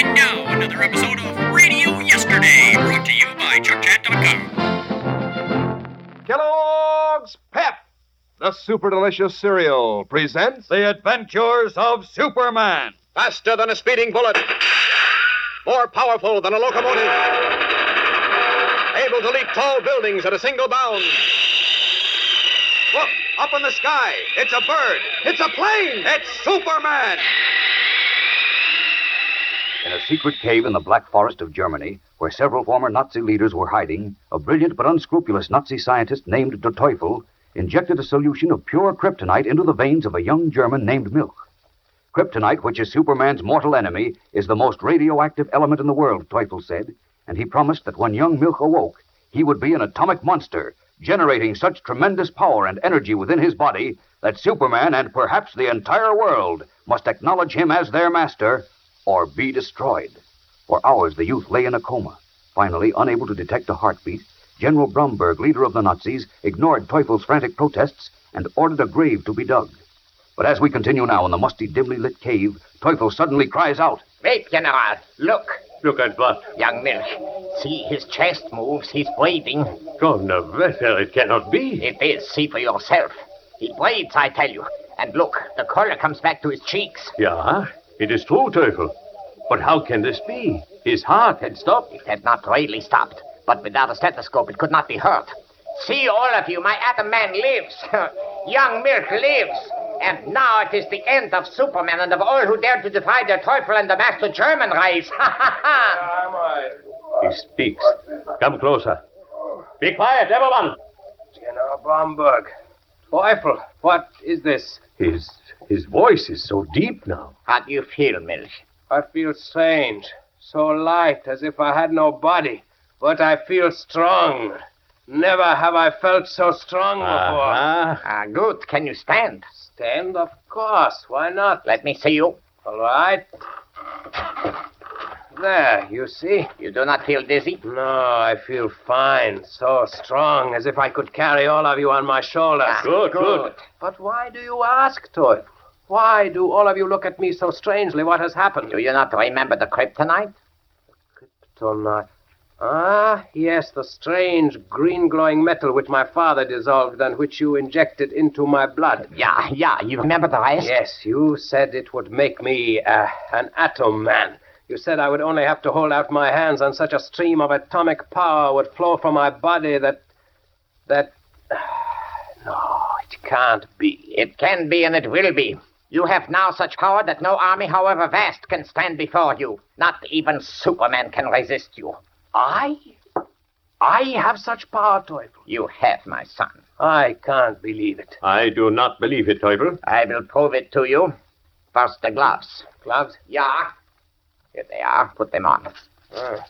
And now, another episode of Radio Yesterday, brought to you by ChuckChat.com. Kellogg's Pep, the super delicious cereal, presents The Adventures of Superman. Faster than a speeding bullet. More powerful than a locomotive. Able to leap tall buildings at a single bound. Look, up in the sky. It's a bird. It's a plane. It's Superman. In a secret cave in the Black Forest of Germany, where several former Nazi leaders were hiding, a brilliant but unscrupulous Nazi scientist named Der Teufel injected a solution of pure kryptonite into the veins of a young German named Milch. Kryptonite, which is Superman's mortal enemy, is the most radioactive element in the world, Teufel said, and he promised that when young Milch awoke, he would be an atomic monster, generating such tremendous power and energy within his body that Superman and perhaps the entire world must acknowledge him as their master or be destroyed. For hours, the youth lay in a coma. Finally, unable to detect a heartbeat, General Bromberg, leader of the Nazis, ignored Teufel's frantic protests and ordered a grave to be dug. But as we continue now in the musty, dimly lit cave, Teufel suddenly cries out. Wait, General. Look. Look at what? Young Milch. See, his chest moves. He's breathing. Donnerwetter, it cannot be. It is. See for yourself. He breathes, I tell you. And look, the color comes back to his cheeks. Yeah, it is true, Teufel. But how can this be? His heart had stopped. It had not really stopped, but without a stethoscope, it could not be heard. See, all of you, my atom man lives. Young Milch lives. And now it is the end of Superman and of all who dare to defy the Teufel and the Master German race. Ha ha ha! He speaks. Come closer. Be quiet, everyone. General Bromberg. Teufel, what is this? His his voice is so deep now. How do you feel, Milch? I feel strange, so light as if I had no body, but I feel strong. Never have I felt so strong before. Uh-huh. Ah, good. Can you stand? Stand, of course. Why not? Let me see you. All right. There, you see? You do not feel dizzy? No, I feel fine, so strong, as if I could carry all of you on my shoulders. Ah, Good, good. But why do you ask, Teufel? Why do all of you look at me so strangely? What has happened? Do you not remember the kryptonite? Kryptonite. Ah, yes, the strange green glowing metal which my father dissolved and which you injected into my blood. Yeah, yeah. You remember the rest? Yes, you said it would make me uh, an atom man. You said I would only have to hold out my hands and such a stream of atomic power would flow from my body that. that. No, it can't be. It can be and it will be. You have now such power that no army, however vast, can stand before you. Not even Superman can resist you. I? I have such power, Teufel. You have, my son. I can't believe it. I do not believe it, Teufel. I will prove it to you. First, the gloves. Gloves? Yeah. Here they are. Put them on. Ah.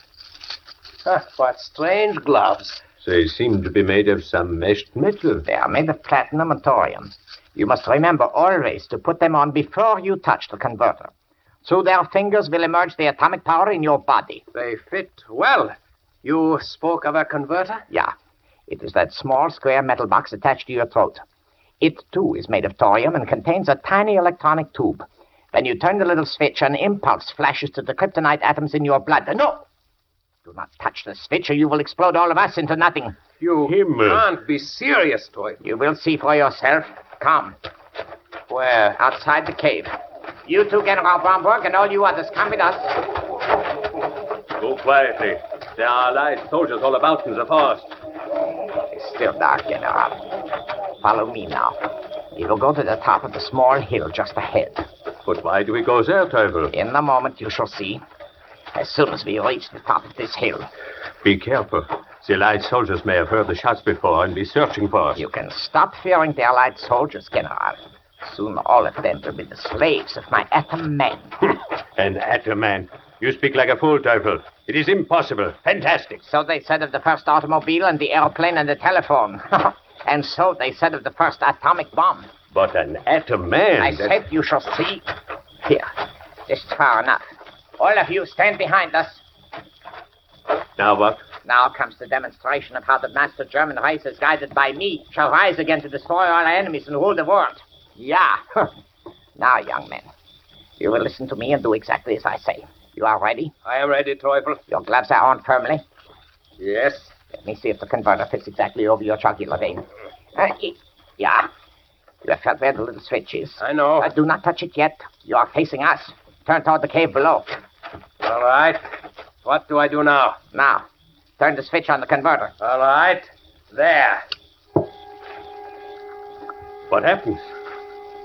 Huh, what strange gloves. They seem to be made of some meshed metal. They are made of platinum and thorium. You must remember always to put them on before you touch the converter. Through their fingers will emerge the atomic power in your body. They fit well. You spoke of a converter? Yeah. It is that small square metal box attached to your throat. It, too, is made of thorium and contains a tiny electronic tube. When you turn the little switch, an impulse flashes to the kryptonite atoms in your blood. No! Do not touch the switch, or you will explode all of us into nothing. You Himmel. can't be serious, Teufel. You will see for yourself. Come, Where? outside the cave. You two, General Bromberg, and all you others, come with us. Go quietly. There are light soldiers all about in the forest. It's still dark, General. Follow me now. We will go to the top of the small hill just ahead. But why do we go there, Teufel? In a moment, you shall see. As soon as we reach the top of this hill, Be careful. The Allied soldiers may have heard the shots before and be searching for us. you can stop fearing the Allied soldiers, General. Soon all of them will be the slaves of my atom man. An atom man. You speak like a fool, Teufel. It is impossible. Fantastic. So they said of the first automobile and the airplane and the telephone. and so they said of the first atomic bomb. But an atom man. I that- said you shall see. Here, just far enough. All of you stand behind us. Now what? Now comes the demonstration of how the master German race, as guided by me, shall rise again to destroy all our enemies and rule the world. Yeah. now, young men, You will listen to me and do exactly as I say. You are ready? I am ready, Teufel. Your gloves are on firmly. Yes. Let me see if the converter fits exactly over your jugular vein. Uh, yeah. You have felt where the little switch is. I know. Uh, do not touch it yet. You are facing us. Turn toward the cave below. All right. What do I do now? Now, turn the switch on the converter. All right. There. What happens?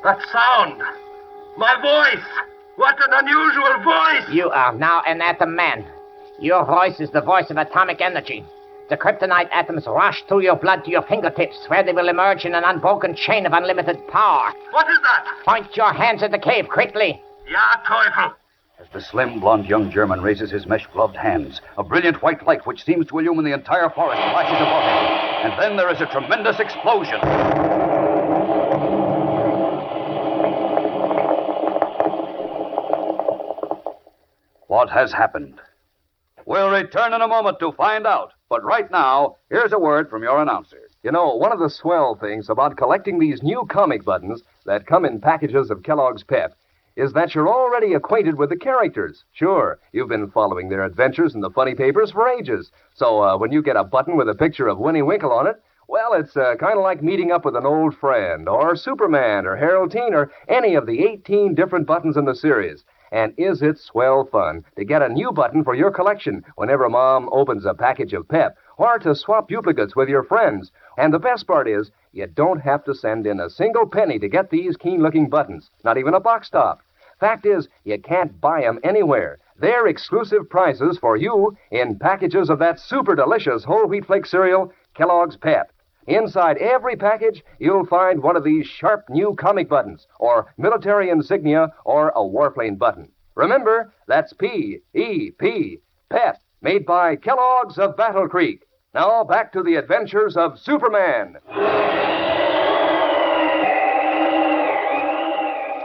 That sound. My voice. What an unusual voice. You are now an atom man. Your voice is the voice of atomic energy. The kryptonite atoms rush through your blood to your fingertips, where they will emerge in an unbroken chain of unlimited power. What is that? Point your hands at the cave quickly. Ja, Teufel. As the slim, blond young German raises his mesh gloved hands, a brilliant white light which seems to illumine the entire forest flashes above him. And then there is a tremendous explosion. What has happened? We'll return in a moment to find out. But right now, here's a word from your announcer. You know, one of the swell things about collecting these new comic buttons that come in packages of Kellogg's Pep is that you're already acquainted with the characters. Sure, you've been following their adventures in the funny papers for ages. So uh, when you get a button with a picture of Winnie Winkle on it, well, it's uh, kind of like meeting up with an old friend, or Superman, or Harold Teen, or any of the 18 different buttons in the series. And is it swell fun to get a new button for your collection whenever Mom opens a package of Pep, or to swap duplicates with your friends? And the best part is, you don't have to send in a single penny to get these keen looking buttons, not even a box top. Fact is, you can't buy 'em anywhere. They're exclusive prizes for you in packages of that super delicious whole wheat flake cereal, Kellogg's Pep. Inside every package, you'll find one of these sharp new comic buttons, or military insignia, or a warplane button. Remember, that's P E P, PEP, made by Kellogg's of Battle Creek. Now back to the adventures of Superman.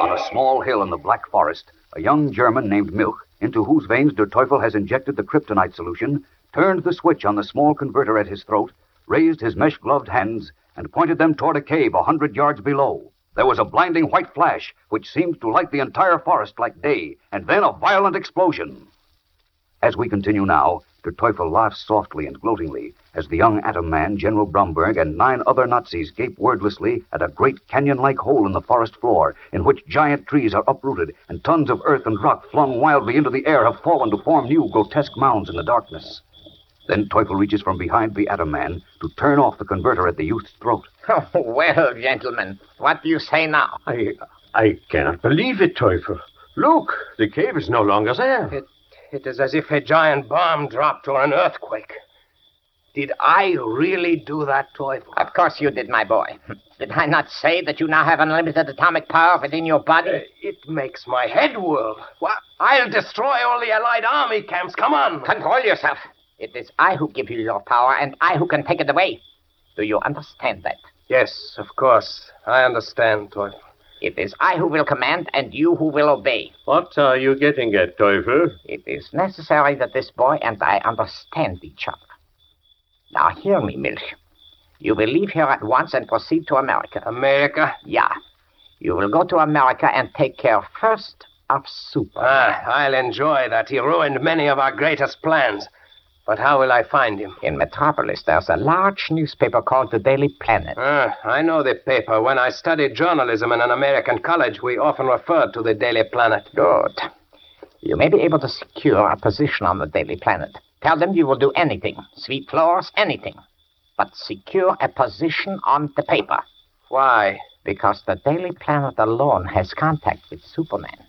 On a small hill in the Black Forest, a young German named Milch, into whose veins Der Teufel has injected the kryptonite solution, turned the switch on the small converter at his throat, raised his mesh gloved hands, and pointed them toward a cave a hundred yards below. There was a blinding white flash, which seemed to light the entire forest like day, and then a violent explosion. As we continue now, Der Teufel laughs softly and gloatingly as the young atom man, General Bromberg, and nine other Nazis gape wordlessly at a great canyon like hole in the forest floor in which giant trees are uprooted and tons of earth and rock flung wildly into the air have fallen to form new grotesque mounds in the darkness. Then Teufel reaches from behind the atom man to turn off the converter at the youth's throat. Oh, well, gentlemen, what do you say now? I I cannot believe it, Teufel. Look, the cave is no longer there. It, it is as if a giant bomb dropped or an earthquake. Did I really do that, Teufel? Of course you did, my boy. Did I not say that you now have unlimited atomic power within your body? Uh, it makes my head whirl. Why, I'll destroy all the Allied army camps. Come on. Control yourself. It is I who give you your power, and I who can take it away. Do you understand that? Yes, of course. I understand, Teufel. It is I who will command, and you who will obey. What are you getting at, Teufel? It is necessary that this boy and I understand each other. Now, hear me, Milch. You will leave here at once and proceed to America. America? Yeah. You will go to America and take care first of Superman. Ah, I'll enjoy that. He ruined many of our greatest plans. But how will I find him? In Metropolis, there's a large newspaper called the Daily Planet. Ah, I know the paper. When I studied journalism in an American college, we often referred to the Daily Planet. Good. You may be able to secure a position on the Daily Planet. Tell them you will do anything sweep floors, anything. But secure a position on the paper. Why? Because the Daily Planet alone has contact with Superman.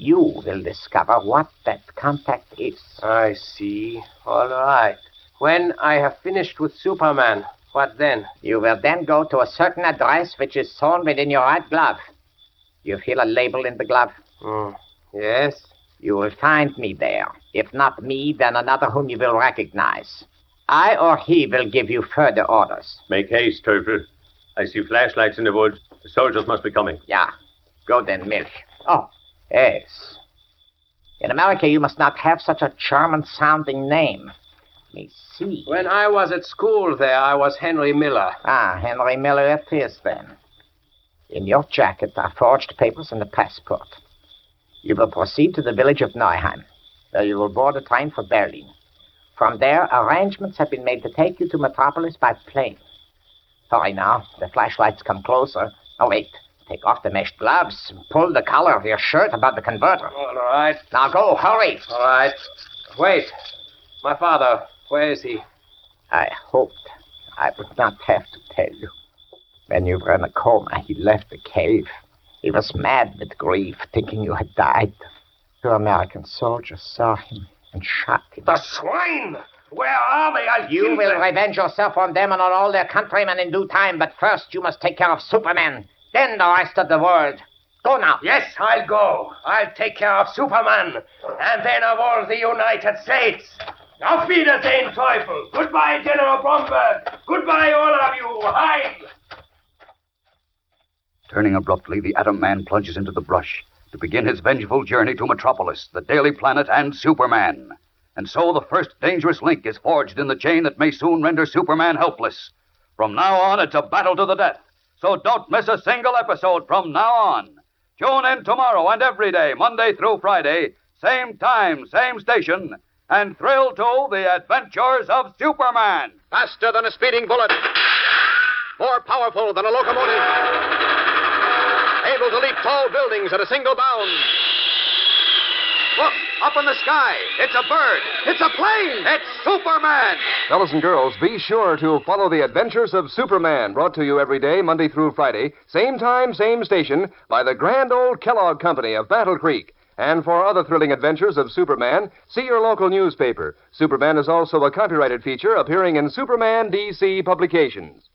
You will discover what that contact is. I see. All right. When I have finished with Superman, what then? You will then go to a certain address which is sewn within your right glove. You feel a label in the glove? Hmm. Yes? You will find me there. If not me, then another whom you will recognize. I or he will give you further orders. Make haste, Teufel. I see flashlights in the woods. The soldiers must be coming. Yeah. Go then, Milch. Oh, yes. In America, you must not have such a charming sounding name. Let me see. When I was at school there, I was Henry Miller. Ah, Henry Miller it is then. In your jacket are forged papers and a passport. You will proceed to the village of Neuheim, where you will board a train for Berlin. From there, arrangements have been made to take you to Metropolis by plane. Hurry now. The flashlights come closer. Oh, wait. Take off the mesh gloves and pull the collar of your shirt about the converter. All right. Now go, hurry. All right. Wait. My father, where is he? I hoped I would not have to tell you. When you were in a coma, he left the cave. He was mad with grief, thinking you had died. Two American soldiers saw him and shot him. The swine! Where are they? I'll You will them. revenge yourself on them and on all their countrymen in due time, but first you must take care of Superman. Then the rest of the world. Go now. Yes, I'll go. I'll take care of Superman. And then of all the United States. Auf Wiedersehen, Teufel. Goodbye, General Bromberg. Goodbye, all of you. Hi. Turning abruptly, the Atom Man plunges into the brush to begin his vengeful journey to Metropolis, the Daily Planet, and Superman. And so the first dangerous link is forged in the chain that may soon render Superman helpless. From now on, it's a battle to the death. So don't miss a single episode from now on. Tune in tomorrow and every day, Monday through Friday, same time, same station, and thrill to the adventures of Superman. Faster than a speeding bullet. More powerful than a locomotive. Able to leap tall buildings at a single bound. Look, up in the sky. It's a bird. It's a plane. It's Superman. Fellas and girls, be sure to follow the adventures of Superman, brought to you every day, Monday through Friday, same time, same station, by the grand old Kellogg Company of Battle Creek. And for other thrilling adventures of Superman, see your local newspaper. Superman is also a copyrighted feature appearing in Superman DC publications.